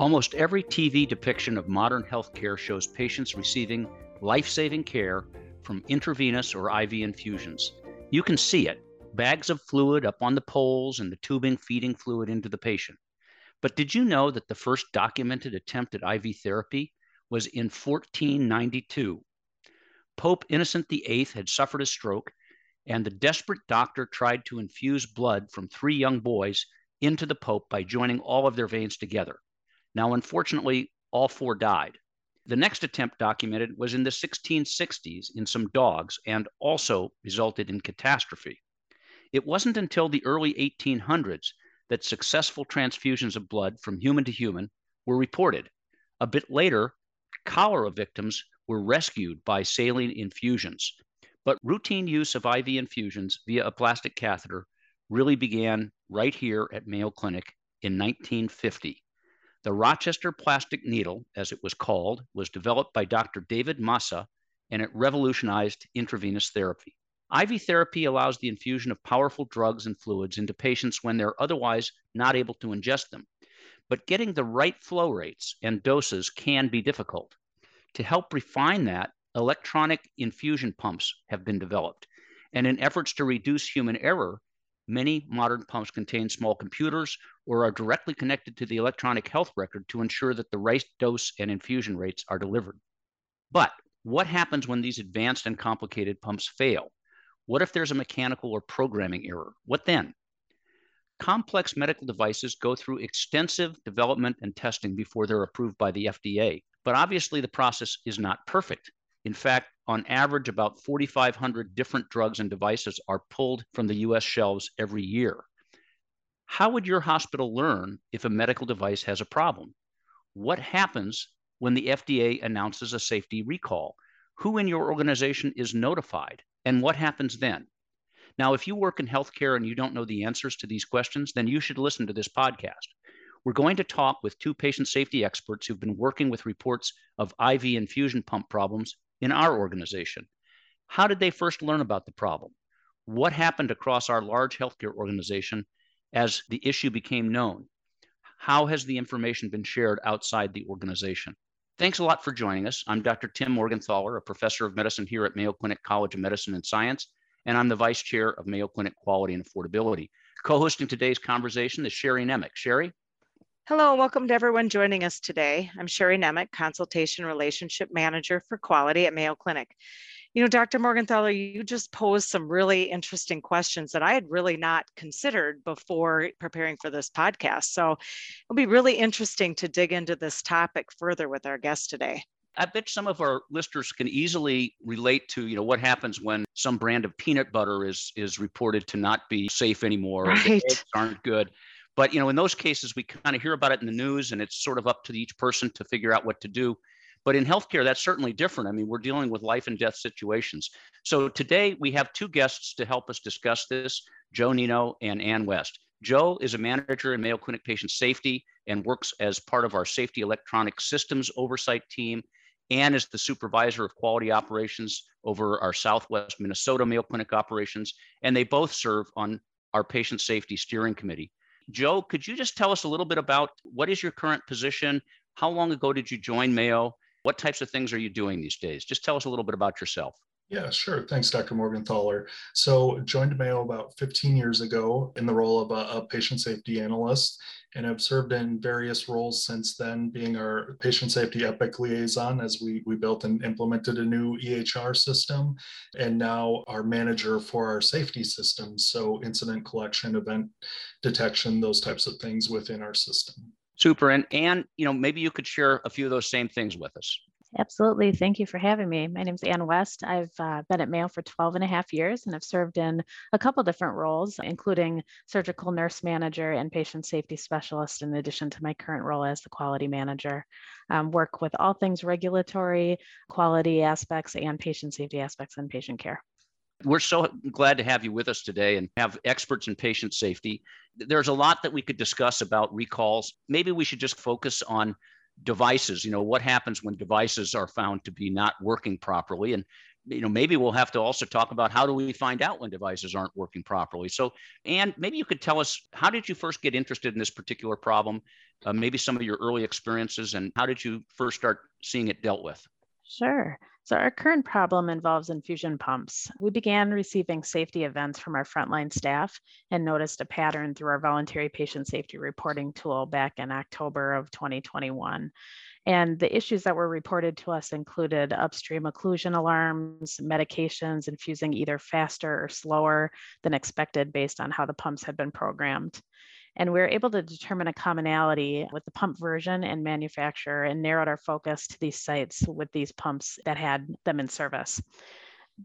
Almost every TV depiction of modern healthcare shows patients receiving life saving care from intravenous or IV infusions. You can see it bags of fluid up on the poles and the tubing feeding fluid into the patient. But did you know that the first documented attempt at IV therapy was in 1492? Pope Innocent VIII had suffered a stroke, and the desperate doctor tried to infuse blood from three young boys into the Pope by joining all of their veins together. Now, unfortunately, all four died. The next attempt documented was in the 1660s in some dogs and also resulted in catastrophe. It wasn't until the early 1800s that successful transfusions of blood from human to human were reported. A bit later, cholera victims were rescued by saline infusions. But routine use of IV infusions via a plastic catheter really began right here at Mayo Clinic in 1950. The Rochester plastic needle, as it was called, was developed by Dr. David Massa, and it revolutionized intravenous therapy. IV therapy allows the infusion of powerful drugs and fluids into patients when they're otherwise not able to ingest them. But getting the right flow rates and doses can be difficult. To help refine that, electronic infusion pumps have been developed. And in efforts to reduce human error, Many modern pumps contain small computers or are directly connected to the electronic health record to ensure that the right dose and infusion rates are delivered. But what happens when these advanced and complicated pumps fail? What if there's a mechanical or programming error? What then? Complex medical devices go through extensive development and testing before they're approved by the FDA. But obviously, the process is not perfect. In fact, on average, about 4,500 different drugs and devices are pulled from the US shelves every year. How would your hospital learn if a medical device has a problem? What happens when the FDA announces a safety recall? Who in your organization is notified? And what happens then? Now, if you work in healthcare and you don't know the answers to these questions, then you should listen to this podcast. We're going to talk with two patient safety experts who've been working with reports of IV infusion pump problems in our organization. How did they first learn about the problem? What happened across our large healthcare organization as the issue became known? How has the information been shared outside the organization? Thanks a lot for joining us. I'm Dr. Tim Morgenthaler, a professor of medicine here at Mayo Clinic College of Medicine and Science, and I'm the vice chair of Mayo Clinic Quality and Affordability. Co hosting today's conversation is Sherry Nemec. Sherry? Hello, and welcome to everyone joining us today. I'm Sherry Nemec, Consultation Relationship Manager for Quality at Mayo Clinic. You know, Dr. Morgenthaler, you just posed some really interesting questions that I had really not considered before preparing for this podcast. So it'll be really interesting to dig into this topic further with our guest today. I bet some of our listeners can easily relate to, you know, what happens when some brand of peanut butter is is reported to not be safe anymore, right. or the eggs aren't good. But you know, in those cases, we kind of hear about it in the news, and it's sort of up to each person to figure out what to do. But in healthcare, that's certainly different. I mean, we're dealing with life and death situations. So today we have two guests to help us discuss this: Joe Nino and Ann West. Joe is a manager in Mayo Clinic Patient Safety and works as part of our Safety Electronic Systems Oversight Team. Ann is the supervisor of quality operations over our Southwest Minnesota Mayo Clinic operations, and they both serve on our Patient Safety Steering Committee. Joe, could you just tell us a little bit about what is your current position? How long ago did you join Mayo? What types of things are you doing these days? Just tell us a little bit about yourself. Yeah, sure. Thanks, Dr. Morgenthaler. So, joined Mayo about 15 years ago in the role of a, a, patient safety analyst, and have served in various roles since then, being our patient safety Epic liaison as we, we built and implemented a new EHR system, and now our manager for our safety systems. So, incident collection, event detection, those types of things within our system. Super. And Ann, you know, maybe you could share a few of those same things with us. Absolutely. Thank you for having me. My name is Ann West. I've uh, been at Mayo for 12 and a half years and I've served in a couple different roles, including surgical nurse manager and patient safety specialist, in addition to my current role as the quality manager. Um, work with all things regulatory, quality aspects, and patient safety aspects in patient care. We're so glad to have you with us today and have experts in patient safety. There's a lot that we could discuss about recalls. Maybe we should just focus on devices you know what happens when devices are found to be not working properly? And you know maybe we'll have to also talk about how do we find out when devices aren't working properly? So and maybe you could tell us how did you first get interested in this particular problem? Uh, maybe some of your early experiences and how did you first start seeing it dealt with? Sure so our current problem involves infusion pumps. We began receiving safety events from our frontline staff and noticed a pattern through our voluntary patient safety reporting tool back in October of 2021. And the issues that were reported to us included upstream occlusion alarms, medications infusing either faster or slower than expected based on how the pumps had been programmed. And we were able to determine a commonality with the pump version and manufacturer and narrowed our focus to these sites with these pumps that had them in service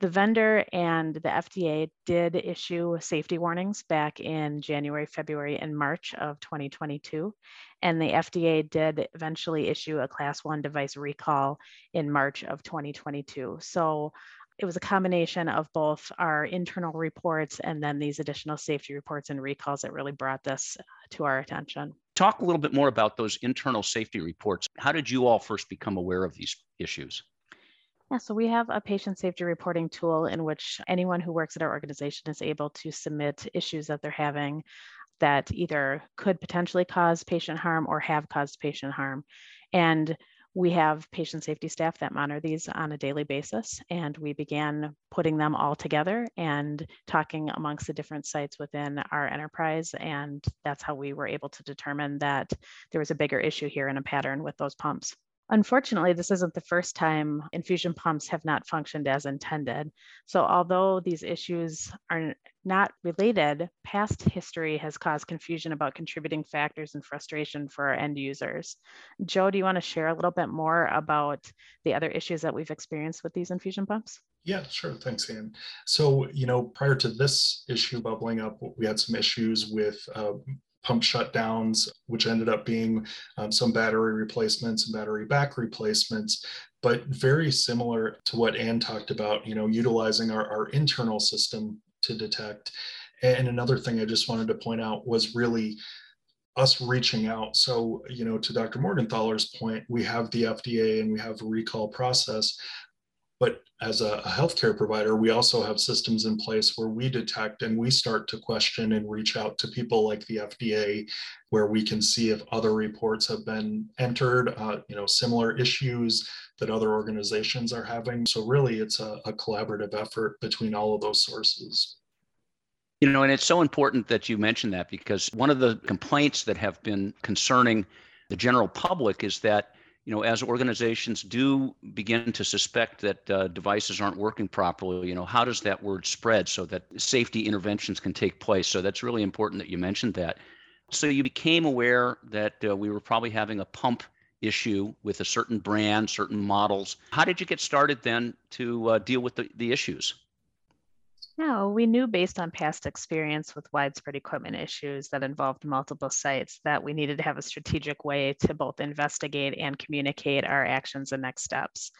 the vendor and the FDA did issue safety warnings back in January, February, and March of 2022. And the FDA did eventually issue a class one device recall in March of 2022. So it was a combination of both our internal reports and then these additional safety reports and recalls that really brought this uh, to our attention. Talk a little bit more about those internal safety reports. How did you all first become aware of these issues? Yeah, so we have a patient safety reporting tool in which anyone who works at our organization is able to submit issues that they're having that either could potentially cause patient harm or have caused patient harm. And we have patient safety staff that monitor these on a daily basis, and we began putting them all together and talking amongst the different sites within our enterprise. And that's how we were able to determine that there was a bigger issue here and a pattern with those pumps. Unfortunately, this isn't the first time infusion pumps have not functioned as intended. So, although these issues are not related, past history has caused confusion about contributing factors and frustration for our end users. Joe, do you want to share a little bit more about the other issues that we've experienced with these infusion pumps? Yeah, sure. Thanks, Anne. So, you know, prior to this issue bubbling up, we had some issues with uh, pump shutdowns, which ended up being um, some battery replacements and battery back replacements, but very similar to what Ann talked about, you know, utilizing our, our internal system to detect. And another thing I just wanted to point out was really us reaching out. So, you know, to Dr. Morgenthaler's point, we have the FDA and we have a recall process, but as a, a, healthcare provider, we also have systems in place where we detect and we start to question and reach out to people like the FDA, where we can see if other reports have been entered, uh, you know, similar issues that other organizations are having. So really, it's a, a collaborative effort between all of those sources. You know, and it's so important that you mention that because one of the complaints that have been concerning the general public is that you know, as organizations do begin to suspect that uh, devices aren't working properly, you know, how does that word spread so that safety interventions can take place? So that's really important that you mentioned that. So you became aware that uh, we were probably having a pump issue with a certain brand, certain models. How did you get started then to uh, deal with the, the issues? No, we knew based on past experience with widespread equipment issues that involved multiple sites that we needed to have a strategic way to both investigate and communicate our actions and next steps.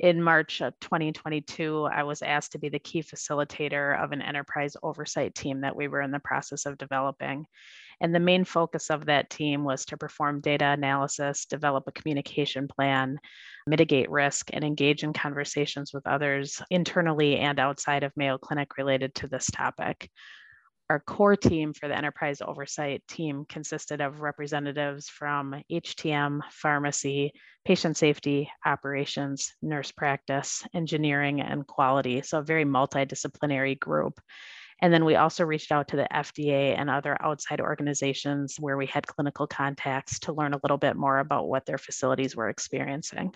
In March of 2022, I was asked to be the key facilitator of an enterprise oversight team that we were in the process of developing. And the main focus of that team was to perform data analysis, develop a communication plan, mitigate risk, and engage in conversations with others internally and outside of Mayo Clinic related to this topic. Our core team for the enterprise oversight team consisted of representatives from HTM, pharmacy, patient safety, operations, nurse practice, engineering, and quality. So, a very multidisciplinary group. And then we also reached out to the FDA and other outside organizations where we had clinical contacts to learn a little bit more about what their facilities were experiencing.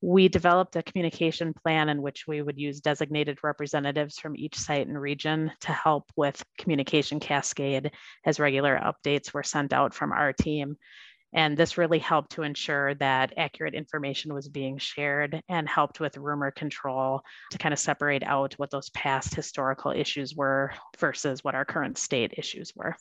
We developed a communication plan in which we would use designated representatives from each site and region to help with communication cascade as regular updates were sent out from our team and this really helped to ensure that accurate information was being shared and helped with rumor control to kind of separate out what those past historical issues were versus what our current state issues were.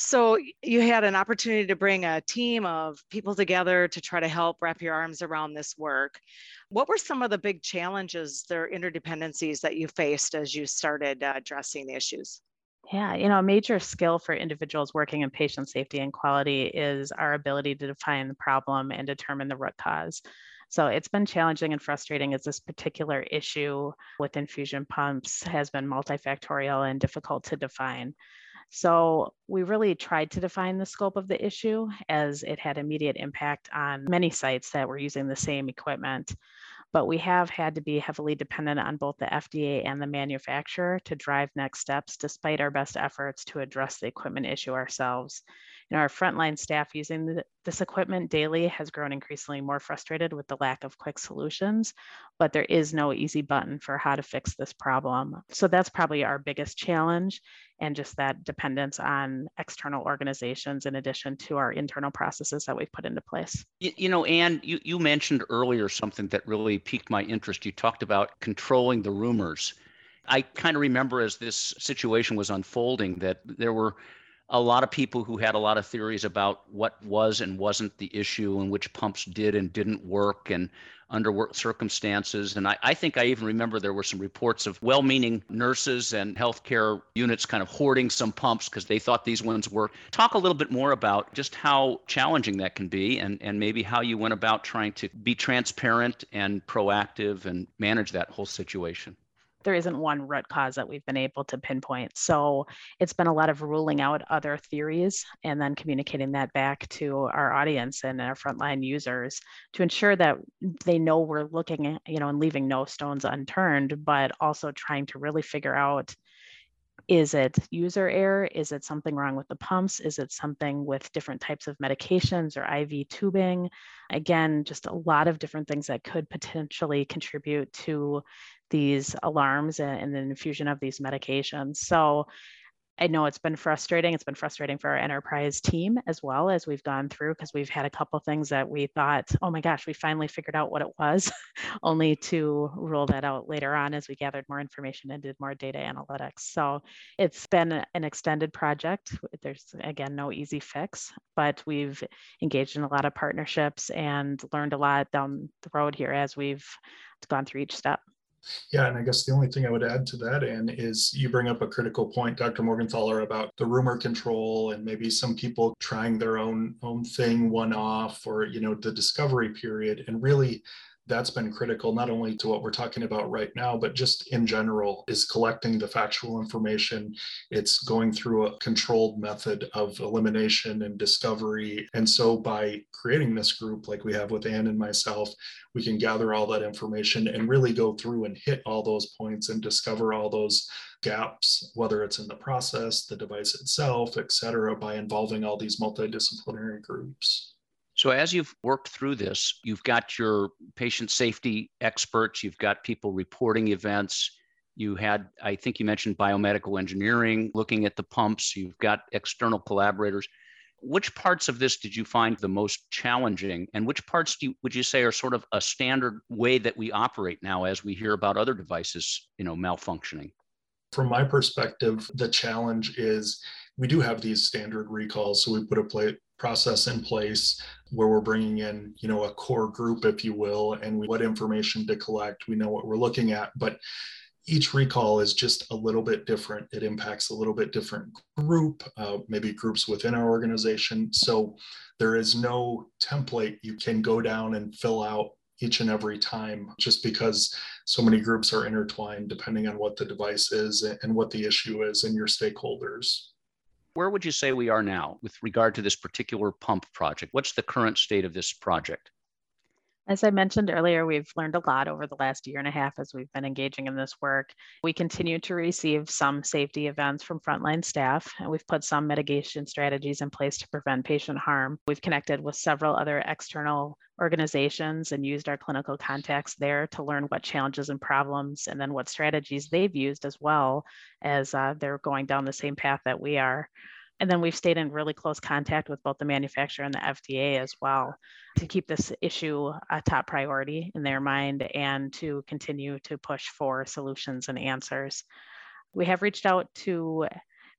So you had an opportunity to bring a team of people together to try to help wrap your arms around this work. What were some of the big challenges, their interdependencies that you faced as you started uh, addressing the issues? Yeah, you know, a major skill for individuals working in patient safety and quality is our ability to define the problem and determine the root cause. So it's been challenging and frustrating as this particular issue with infusion pumps has been multifactorial and difficult to define. So we really tried to define the scope of the issue as it had immediate impact on many sites that were using the same equipment. But we have had to be heavily dependent on both the FDA and the manufacturer to drive next steps, despite our best efforts to address the equipment issue ourselves. Know, our frontline staff using the, this equipment daily has grown increasingly more frustrated with the lack of quick solutions, but there is no easy button for how to fix this problem. So that's probably our biggest challenge and just that dependence on external organizations in addition to our internal processes that we've put into place. You, you know, Anne, you, you mentioned earlier something that really piqued my interest. You talked about controlling the rumors. I kind of remember as this situation was unfolding that there were a lot of people who had a lot of theories about what was and wasn't the issue and which pumps did and didn't work and under what circumstances. And I, I think I even remember there were some reports of well meaning nurses and healthcare units kind of hoarding some pumps because they thought these ones worked. Talk a little bit more about just how challenging that can be and, and maybe how you went about trying to be transparent and proactive and manage that whole situation there isn't one root cause that we've been able to pinpoint. So it's been a lot of ruling out other theories and then communicating that back to our audience and our frontline users to ensure that they know we're looking you know, and leaving no stones unturned, but also trying to really figure out is it user error? Is it something wrong with the pumps? Is it something with different types of medications or IV tubing? Again, just a lot of different things that could potentially contribute to these alarms and, the infusion of these medications. So I know it's been frustrating. It's been frustrating for our enterprise team as well as we've gone through because we've had a couple things that we thought, oh my gosh, we finally figured out what it was, only to rule that out later on as we gathered more information and did more data analytics. So it's been an extended project. There's again no easy fix, but we've engaged in a lot of partnerships and learned a lot down the road here as we've gone through each step. Yeah, and I guess the only thing I would add to that, Anne, is you bring up a critical point, Dr. Morgenthaler, about the rumor control and maybe some people trying their own own thing one off or you know the discovery period. And really that's been critical not only to what we're talking about right now but just in general is collecting the factual information. It's going through a controlled method of elimination and discovery. And so by creating this group like we have with anne and myself we can gather all that information and really go through and hit all those points and discover all those gaps whether it's in the process the device itself et cetera by involving all these multidisciplinary groups so, as you've worked through this, you've got your patient safety experts, you've got people reporting events. You had, I think you mentioned biomedical engineering looking at the pumps, you've got external collaborators. Which parts of this did you find the most challenging? And which parts do you, would you say are sort of a standard way that we operate now as we hear about other devices, you know, malfunctioning? From my perspective, the challenge is we do have these standard recalls. So we put a play, process in place where we're bringing in you know a core group if you will and we, what information to collect we know what we're looking at but each recall is just a little bit different. It impacts a little bit different group uh, maybe groups within our organization. So there is no template you can go down and fill out each and every time just because so many groups are intertwined depending on what the device is and what the issue is and your stakeholders where would you say we are now with regard to this particular pump project? What's the current state of this project? As I mentioned earlier, we've learned a lot over the last year and a half as we've been engaging in this work. We continue to receive some safety events from frontline staff, and we've put some mitigation strategies in place to prevent patient harm. We've connected with several other external organizations and used our clinical contacts there to learn what challenges and problems and then what strategies they've used as well as uh, they're going down the same path that we are. And then we've stayed in really close contact with both the manufacturer and the FDA as well to keep this issue a top priority in their mind and to continue to push for solutions and answers. We have reached out to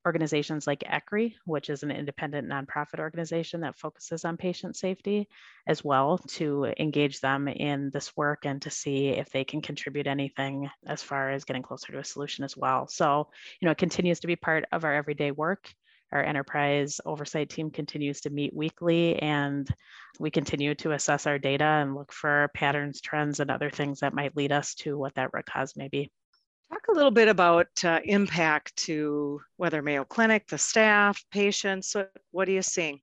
organizations like ECRI, which is an independent nonprofit organization that focuses on patient safety, as well to engage them in this work and to see if they can contribute anything as far as getting closer to a solution as well. So, you know, it continues to be part of our everyday work Our enterprise oversight team continues to meet weekly and we continue to assess our data and look for patterns, trends, and other things that might lead us to what that root cause may be. Talk a little bit about uh, impact to whether Mayo Clinic, the staff, patients. What, what are you seeing?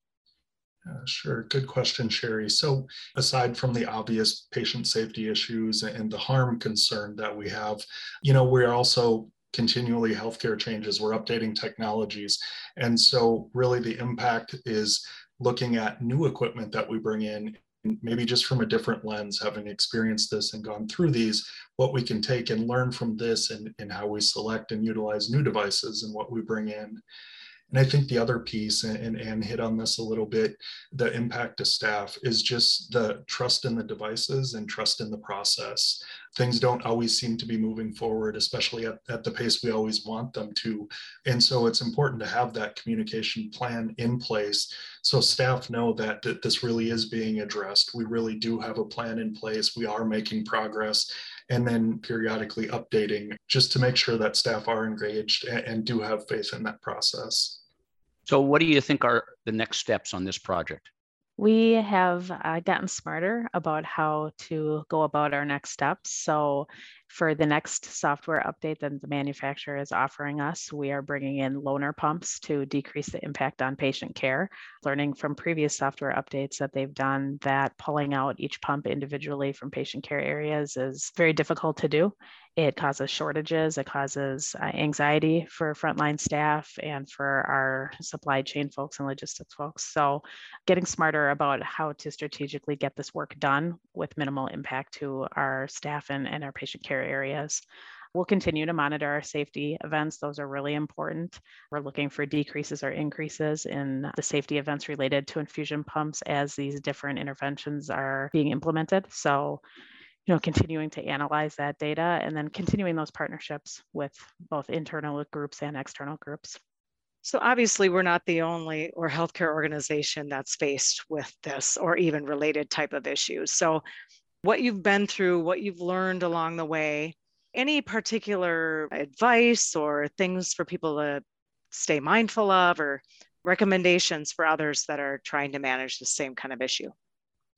Uh, sure, good question, Sherry. So, aside from the obvious patient safety issues and the harm concern that we have, you know, we're also continually healthcare changes, we're updating technologies. And so, really, the impact is looking at new equipment that we bring in maybe just from a different lens, having experienced this and gone through these, what we can take and learn from this and, and how we select and utilize new devices and what we bring in. And I think the other piece, and Anne hit on this a little bit, the impact to staff is just the trust in the devices and trust in the process. Things don't always seem to be moving forward, especially at, at the pace we always want them to. And so it's important to have that communication plan in place so staff know that, that this really is being addressed. We really do have a plan in place. We are making progress and then periodically updating just to make sure that staff are engaged and, and do have faith in that process. So, what do you think are the next steps on this project? We have uh, gotten smarter about how to go about our next steps. So, for the next software update that the manufacturer is offering us, we are bringing in loaner pumps to decrease the impact on patient care. Learning from previous software updates that they've done that pulling out each pump individually from patient care areas is very difficult to do. It causes shortages, it causes uh, anxiety for frontline staff and for our supply chain folks and logistics folks. So, getting smarter about how to strategically get this work done with minimal impact to our staff and, and our patient care areas. We'll continue to monitor our safety events. Those are really important. We're looking for decreases or increases in the safety events related to infusion pumps as these different interventions are being implemented. So, you know, continuing to analyze that data and then continuing those partnerships with both internal groups and external groups. So obviously we're not the only or healthcare organization that's faced with this or even related type of issues. So what you've been through, what you've learned along the way, any particular advice or things for people to stay mindful of or recommendations for others that are trying to manage the same kind of issue?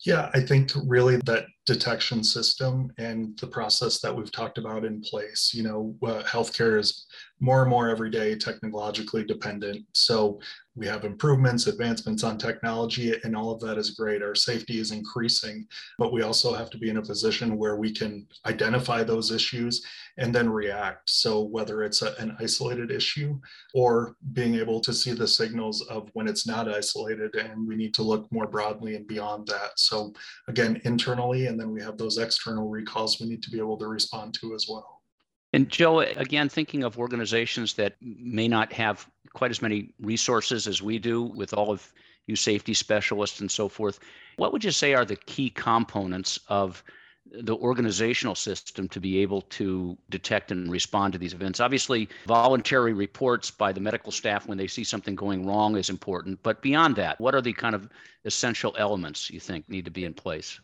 Yeah, I think really that detection system and the process that we've talked about in place. You know, uh, healthcare is more and more every day technologically dependent. So we have improvements, advancements on technology, and all of that is great. Our safety is increasing, but we also have to be in a position where we can identify those issues and then react. So, whether it's a, an isolated issue or being able to see the signals of when it's not isolated, and we need to look more broadly and beyond that. So, again, internally, and then we have those external recalls we need to be able to respond to as well. And Joe, again, thinking of organizations that may not have quite as many resources as we do with all of you safety specialists and so forth, what would you say are the key components of the organizational system to be able to detect and respond to these events? Obviously, voluntary reports by the medical staff when they see something going wrong is important. But beyond that, what are the kind of essential elements you think need to be in place?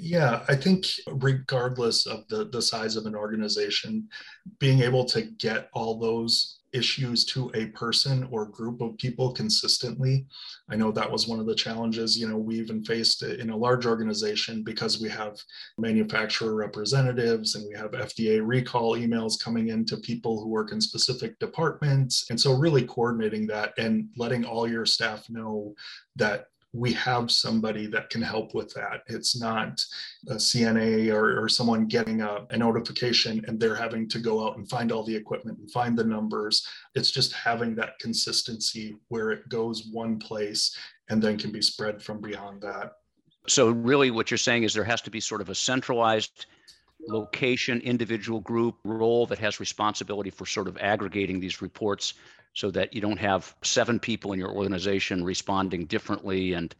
Yeah, I think regardless of the, the size of an organization, being able to get all those issues to a person or group of people consistently. I know that was one of the challenges, you know, we even faced in a large organization because we have manufacturer representatives and we have FDA recall emails coming in to people who work in specific departments. And so really coordinating that and letting all your staff know that we have somebody that can help with that. It's not a CNA or, or someone getting a, a, notification and they're having to go out and find all the equipment and find the numbers. It's just having that consistency where it goes one place and then can be spread from beyond that. So, really, what you're saying is there has to be sort of a centralized location, individual group role that has responsibility for sort of aggregating these reports so that you don't have seven people in your organization responding differently and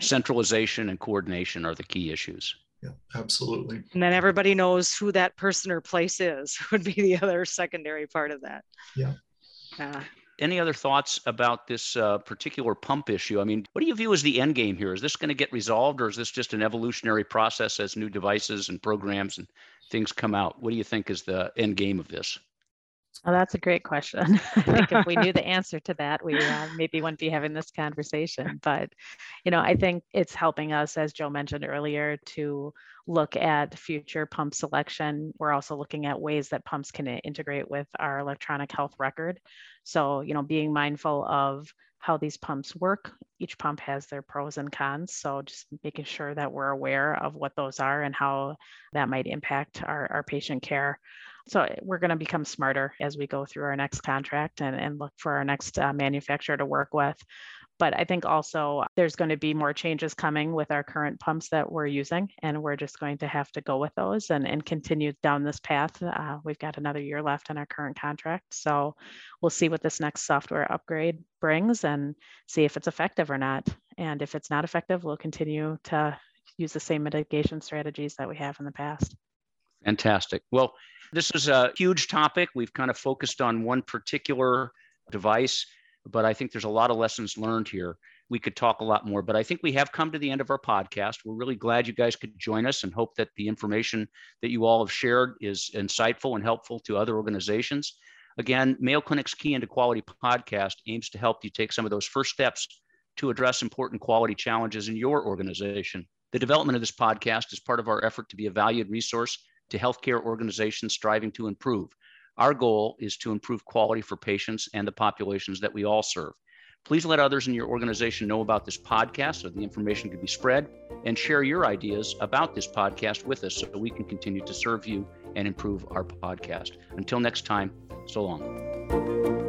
centralization and coordination are the key issues. Yeah, absolutely. And then everybody knows who that person or place is would be the other secondary part of that. Yeah. Uh, Any other thoughts about this uh, particular pump issue? I mean, what do you view as the end game here? Is this going to get resolved or is this just an evolutionary process as new devices and programs and things come out? What do you think is the end game of this? Oh, that's a great question. I think if we knew the answer to that, we uh, maybe wouldn't be having this conversation. But, you know, I think it's helping us, as Joe mentioned earlier, to look at future pump selection. We're also looking at ways that pumps can integrate with our electronic health record. So, you know, being mindful of how these pumps work. Each pump has their pros and cons. So just making sure that we're aware of what those are and how that might impact our, our patient care. So we're going to become smarter as we go through our next contract and, and look for our next uh, manufacturer to work with. But I think also there's going to be more changes coming with our current pumps that we're using, and we're just going to have to go with those and, and continue down this path. Uh, we've got another year left in our current contract. So we'll see what this next software upgrade brings and see if it's effective or not. And if it's not effective, we'll continue to use the same mitigation strategies that we have in the past. Fantastic. Well, this is a huge topic. We've kind of focused on one particular device, but I think there's a lot of lessons learned here. We could talk a lot more, but I think we have come to the end of our podcast. We're really glad you guys could join us and hope that the information that you all have shared is insightful and helpful to other organizations. Again, Mayo Clinic's Key into Quality podcast aims to help you take some of those first steps to address important quality challenges in your organization. The development of this podcast is part of our effort to be a valued resource to healthcare organizations striving to improve. Our goal is to improve quality for patients and the populations that we all serve. Please let others in your organization know about this podcast so the information can be spread and share your ideas about this podcast with us so we can continue to serve you and improve our podcast. Until next time, so long.